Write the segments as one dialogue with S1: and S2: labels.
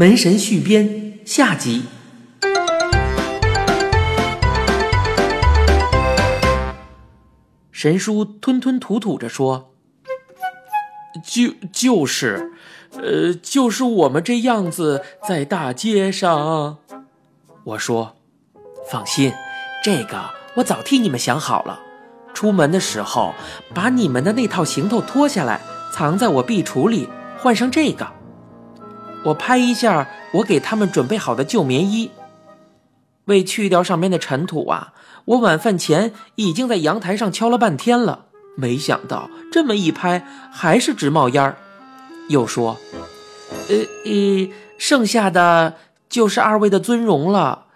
S1: 门神续编下集。神叔吞吞吐吐着说：“就就是，呃，就是我们这样子在大街上。”我说：“放心，这个我早替你们想好了。出门的时候，把你们的那套行头脱下来，藏在我壁橱里，换上这个。”我拍一下我给他们准备好的旧棉衣，为去掉上面的尘土啊！我晚饭前已经在阳台上敲了半天了，没想到这么一拍还是直冒烟儿。又说：“呃呃，剩下的就是二位的尊容了。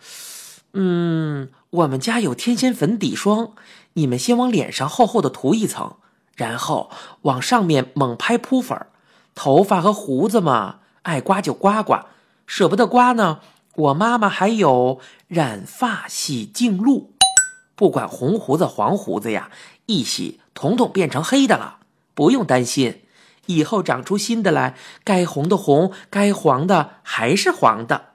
S1: 嗯，我们家有天仙粉底霜，你们先往脸上厚厚的涂一层，然后往上面猛拍扑粉儿。头发和胡子嘛。”爱刮就刮刮，舍不得刮呢。我妈妈还有染发洗净露，不管红胡子黄胡子呀，一洗统统变成黑的了，不用担心。以后长出新的来，该红的红，该黄的还是黄的。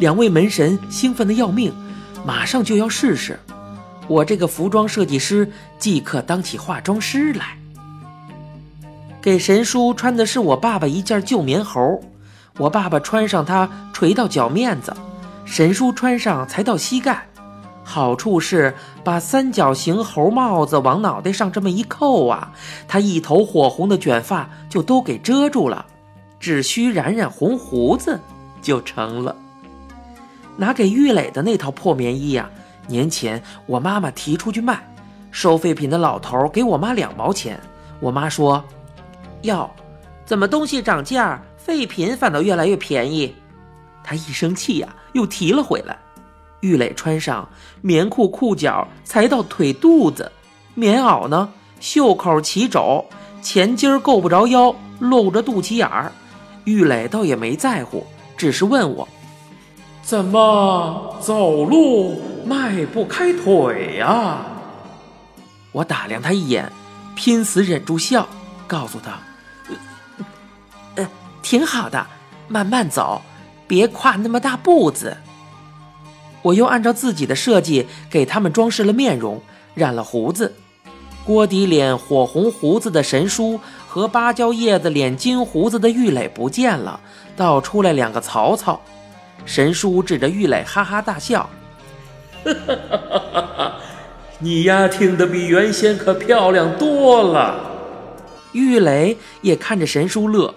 S1: 两位门神兴奋的要命，马上就要试试。我这个服装设计师即刻当起化妆师来，给神叔穿的是我爸爸一件旧棉猴，我爸爸穿上它垂到脚面子，神叔穿上才到膝盖。好处是把三角形猴帽子往脑袋上这么一扣啊，他一头火红的卷发就都给遮住了，只需染染红胡子就成了。拿给玉磊的那套破棉衣呀。年前我妈妈提出去卖，收废品的老头给我妈两毛钱。我妈说：“哟，怎么东西涨价，废品反倒越来越便宜？”她一生气呀，又提了回来。玉磊穿上棉裤，裤脚才到腿肚子；棉袄呢，袖口齐肘，前襟够不着腰，露着肚脐眼儿。玉磊倒也没在乎，只是问我：“怎么走路？”迈不开腿呀！我打量他一眼，拼死忍住笑，告诉他：“呃，挺好的，慢慢走，别跨那么大步子。”我又按照自己的设计给他们装饰了面容，染了胡子。锅底脸火红胡子的神叔和芭蕉叶子脸金胡子的玉磊不见了，倒出来两个曹操。神叔指着玉磊哈哈大笑。哈哈哈哈哈！你丫听得比原先可漂亮多了。玉磊也看着神叔乐。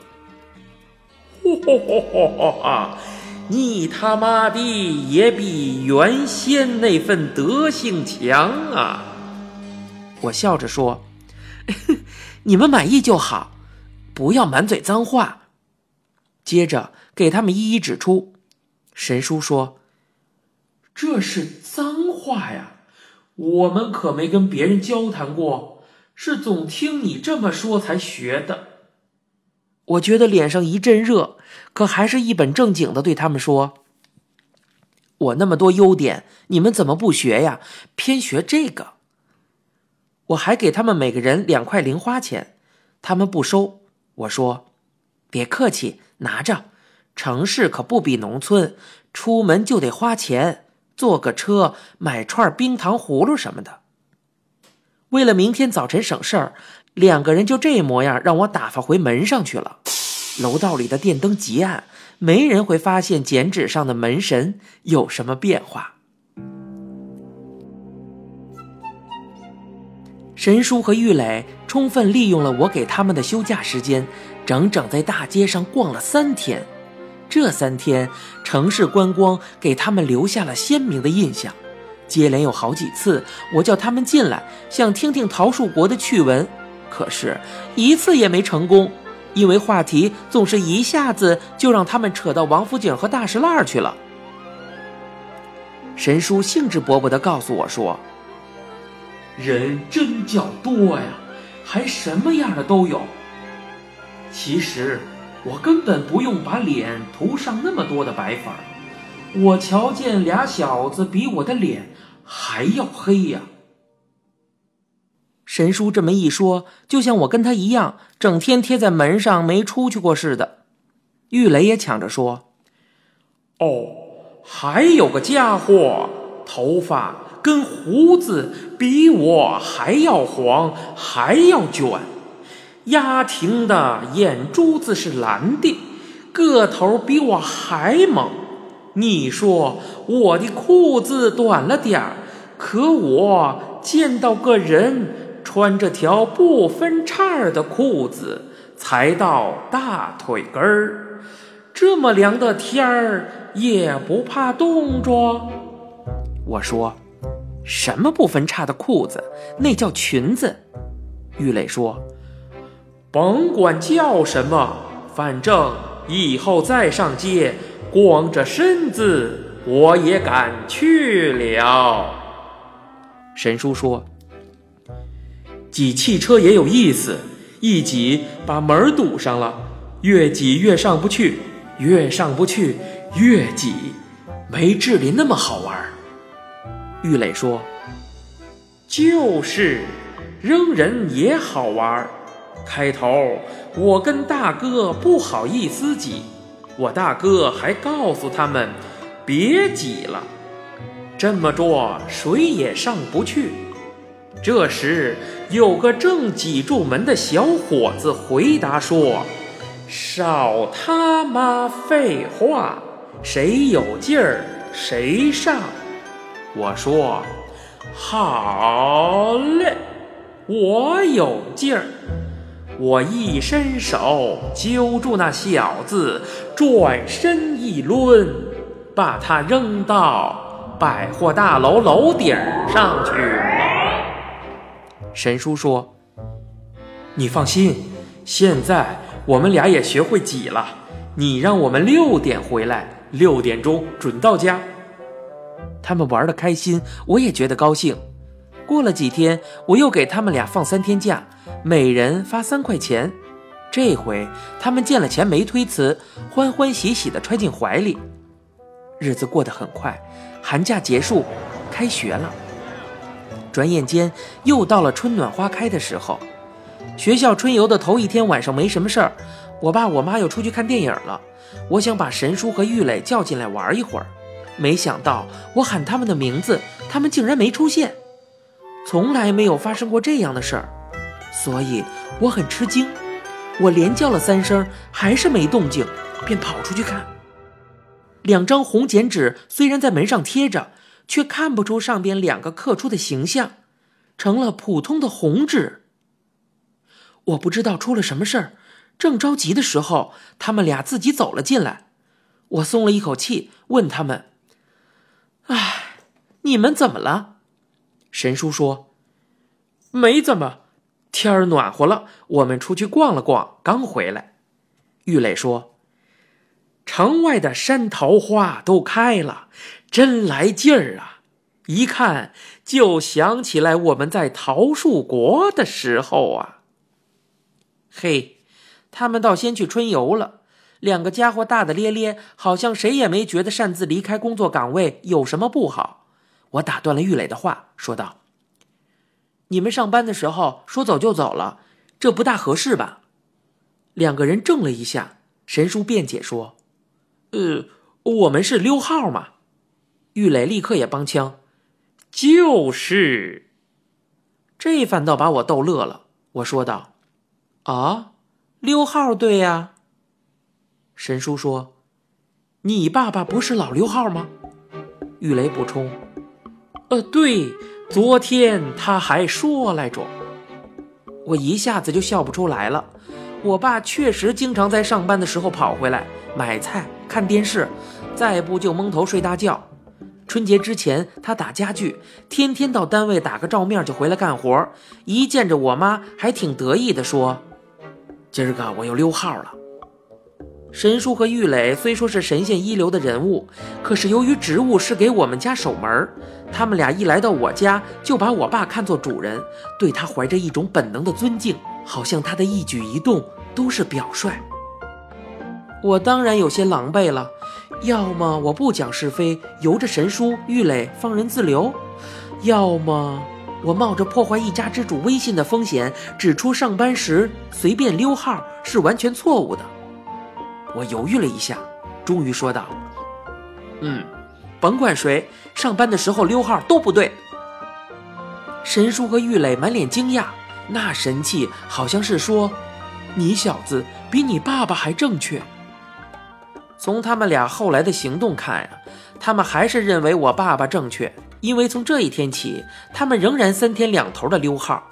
S1: 哈哈哈哈你他妈的也比原先那份德性强啊！我笑着说：“ 你们满意就好，不要满嘴脏话。”接着给他们一一指出。神叔说。这是！我们可没跟别人交谈过，是总听你这么说才学的。我觉得脸上一阵热，可还是一本正经的对他们说：“我那么多优点，你们怎么不学呀？偏学这个？”我还给他们每个人两块零花钱，他们不收。我说：“别客气，拿着。城市可不比农村，出门就得花钱。”坐个车，买串冰糖葫芦什么的。为了明天早晨省事儿，两个人就这模样让我打发回门上去了。楼道里的电灯极暗，没人会发现剪纸上的门神有什么变化。神叔和玉磊充分利用了我给他们的休假时间，整整在大街上逛了三天。这三天，城市观光给他们留下了鲜明的印象。接连有好几次，我叫他们进来，想听听桃树国的趣闻，可是一次也没成功，因为话题总是一下子就让他们扯到王府井和大石烂去了。神叔兴致勃勃地告诉我说：“人真叫多呀，还什么样的都有。其实……”我根本不用把脸涂上那么多的白粉儿，我瞧见俩小子比我的脸还要黑呀。神叔这么一说，就像我跟他一样，整天贴在门上没出去过似的。玉雷也抢着说：“
S2: 哦，还有个家伙，头发跟胡子比我还要黄，还要卷，丫婷的眼珠子是蓝的，个头比我还猛。你说我的裤子短了点儿，可我见到个人。”穿着条不分叉的裤子，才到大腿根儿。这么凉的天儿也不怕冻着。
S1: 我说：“什么不分叉的裤子？那叫裙子。”玉磊说：“
S2: 甭管叫什么，反正以后再上街，光着身子我也敢去了。”
S1: 神叔说。
S2: 挤汽车也有意思，一挤把门堵上了，越挤越上不去，越上不去越挤，没智力那么好玩。
S1: 玉磊说：“
S2: 就是，扔人也好玩。开头我跟大哥不好意思挤，我大哥还告诉他们别挤了，这么着谁也上不去。”这时，有个正挤住门的小伙子回答说：“少他妈废话，谁有劲儿谁上。”我说：“好嘞，我有劲儿。”我一伸手揪住那小子，转身一抡，把他扔到百货大楼楼顶上去。
S1: 神叔说：“
S2: 你放心，现在我们俩也学会挤了。你让我们六点回来，六点钟准到家。”
S1: 他们玩的开心，我也觉得高兴。过了几天，我又给他们俩放三天假，每人发三块钱。这回他们见了钱没推辞，欢欢喜喜地揣进怀里。日子过得很快，寒假结束，开学了。转眼间又到了春暖花开的时候，学校春游的头一天晚上没什么事儿，我爸我妈又出去看电影了。我想把神叔和玉磊叫进来玩一会儿，没想到我喊他们的名字，他们竟然没出现。从来没有发生过这样的事儿，所以我很吃惊。我连叫了三声，还是没动静，便跑出去看。两张红剪纸虽然在门上贴着。却看不出上边两个刻出的形象，成了普通的红纸。我不知道出了什么事儿，正着急的时候，他们俩自己走了进来。我松了一口气，问他们：“哎，你们怎么了？”神叔说：“
S2: 没怎么，天儿暖和了，我们出去逛了逛，刚回来。”
S1: 玉磊说：“
S2: 城外的山桃花都开了。”真来劲儿啊！一看就想起来我们在桃树国的时候啊。
S1: 嘿，他们倒先去春游了。两个家伙大大咧咧，好像谁也没觉得擅自离开工作岗位有什么不好。我打断了玉磊的话，说道：“你们上班的时候说走就走了，这不大合适吧？”两个人怔了一下，神叔辩解说：“
S2: 呃，我们是溜号嘛。”
S1: 玉磊立刻也帮腔：“
S2: 就是。”
S1: 这反倒把我逗乐了。我说道：“啊，溜号对呀。”神叔说：“你爸爸不是老溜号吗？”玉磊补充：“
S2: 呃，对，昨天他还说来着。”
S1: 我一下子就笑不出来了。我爸确实经常在上班的时候跑回来买菜、看电视，再不就蒙头睡大觉。春节之前，他打家具，天天到单位打个照面就回来干活。一见着我妈，还挺得意的说：“今儿个我又溜号了。”神叔和玉磊虽说是神仙一流的人物，可是由于职务是给我们家守门，他们俩一来到我家，就把我爸看作主人，对他怀着一种本能的尊敬，好像他的一举一动都是表率。我当然有些狼狈了。要么我不讲是非，由着神叔玉磊放任自流；要么我冒着破坏一家之主威信的风险，指出上班时随便溜号是完全错误的。我犹豫了一下，终于说道：“嗯，甭管谁，上班的时候溜号都不对。”神叔和玉磊满脸惊讶，那神气好像是说：“你小子比你爸爸还正确。”从他们俩后来的行动看呀，他们还是认为我爸爸正确。因为从这一天起，他们仍然三天两头的溜号。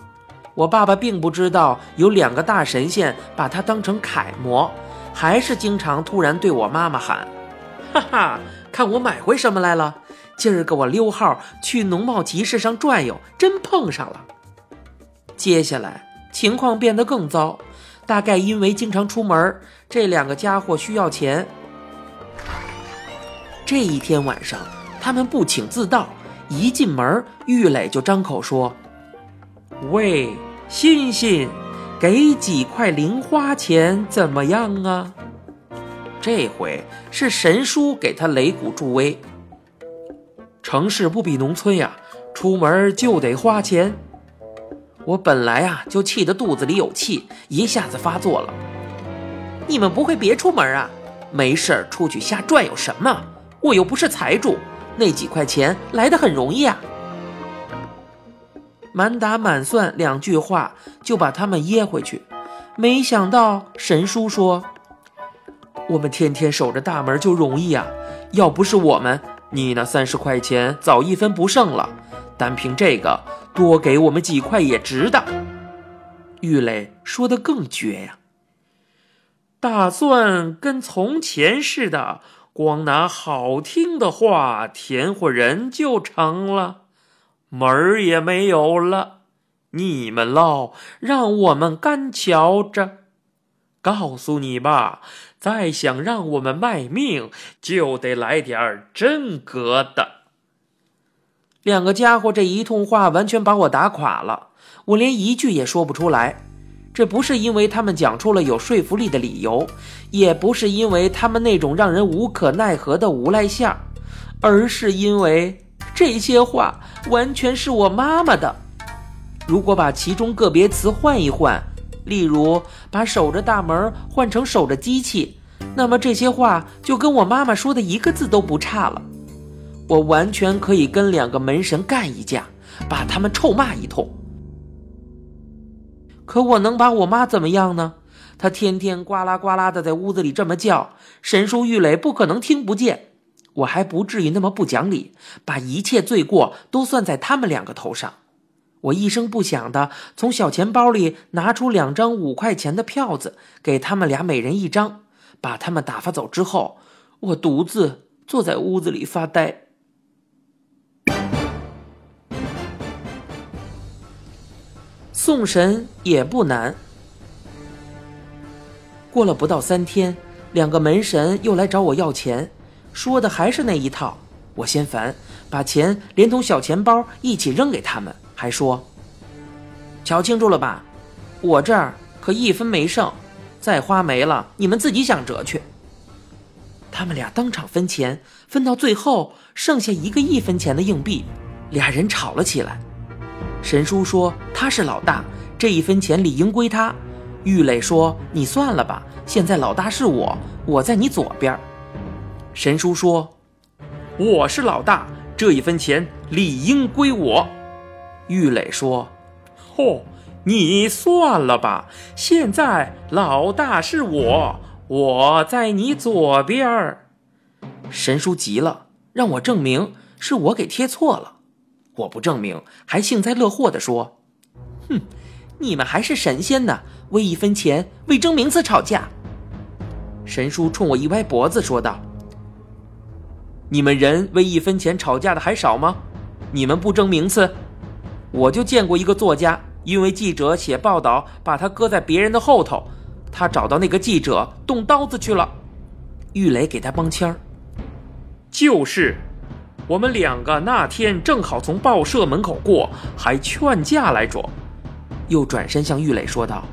S1: 我爸爸并不知道有两个大神仙把他当成楷模，还是经常突然对我妈妈喊：“哈哈，看我买回什么来了！今儿个我溜号去农贸集市上转悠，真碰上了。”接下来情况变得更糟，大概因为经常出门，这两个家伙需要钱。这一天晚上，他们不请自到。一进门，玉磊就张口说：“喂，欣欣，给几块零花钱怎么样啊？”这回是神叔给他擂鼓助威。城市不比农村呀，出门就得花钱。我本来啊就气得肚子里有气，一下子发作了。你们不会别出门啊？没事出去瞎转悠什么？我又不是财主。那几块钱来的很容易啊！满打满算两句话就把他们噎回去。没想到神叔说：“我们天天守着大门就容易啊！要不是我们，你那三十块钱早一分不剩了。单凭这个，多给我们几块也值得。”玉磊说的更绝呀！打算跟从前似的。光拿好听的话填活人就成了，门儿也没有了。你们唠，让我们干瞧着。告诉你吧，再想让我们卖命，就得来点儿真格的。两个家伙这一通话完全把我打垮了，我连一句也说不出来。这不是因为他们讲出了有说服力的理由，也不是因为他们那种让人无可奈何的无赖相，而是因为这些话完全是我妈妈的。如果把其中个别词换一换，例如把守着大门换成守着机器，那么这些话就跟我妈妈说的一个字都不差了。我完全可以跟两个门神干一架，把他们臭骂一通。可我能把我妈怎么样呢？她天天呱啦呱啦的在屋子里这么叫，神叔玉垒不可能听不见。我还不至于那么不讲理，把一切罪过都算在他们两个头上。我一声不响的从小钱包里拿出两张五块钱的票子，给他们俩每人一张。把他们打发走之后，我独自坐在屋子里发呆。送神也不难。过了不到三天，两个门神又来找我要钱，说的还是那一套。我嫌烦，把钱连同小钱包一起扔给他们，还说：“瞧清楚了吧，我这儿可一分没剩，再花没了，你们自己想辙去。”他们俩当场分钱，分到最后剩下一个一分钱的硬币，俩人吵了起来。神叔说他是老大，这一分钱理应归他。玉磊说：“你算了吧，现在老大是我，我在你左边。”神叔说：“我是老大，这一分钱理应归我。”玉磊说：“嚯，你算了吧，现在老大是我，我在你左边。”神叔急了，让我证明是我给贴错了。我不证明，还幸灾乐祸地说：“哼，你们还是神仙呢，为一分钱，为争名次吵架。”神叔冲我一歪脖子说道：“你们人为一分钱吵架的还少吗？你们不争名次？我就见过一个作家，因为记者写报道，把他搁在别人的后头，他找到那个记者，动刀子去了。玉磊给他帮腔儿，就是。”我们两个那天正好从报社门口过，还劝架来着。又转身向玉磊说道：“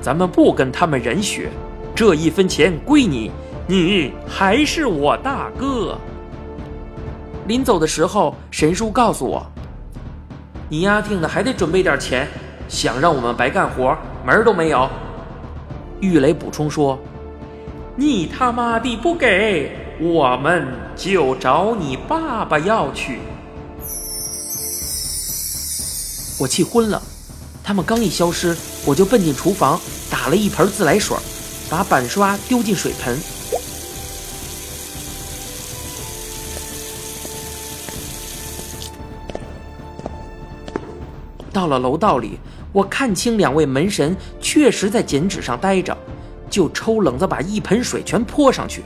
S1: 咱们不跟他们人学，这一分钱归你，你还是我大哥。”临走的时候，神叔告诉我：“
S2: 你丫听的还得准备点钱，想让我们白干活，门儿都没有。
S1: 玉雷补充说：“
S2: 你他妈的不给，我们就找你爸爸要去。”
S1: 我气昏了，他们刚一消失，我就奔进厨房，打了一盆自来水，把板刷丢进水盆。到了楼道里，我看清两位门神确实在剪纸上待着，就抽冷子把一盆水全泼上去。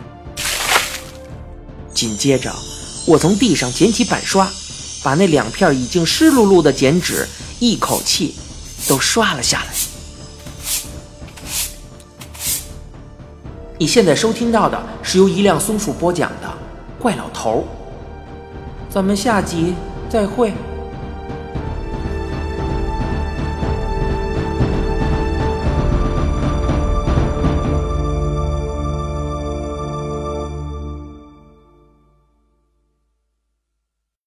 S1: 紧接着，我从地上捡起板刷，把那两片已经湿漉漉的剪纸一口气都刷了下来。你现在收听到的是由一辆松鼠播讲的《怪老头》，咱们下集再会。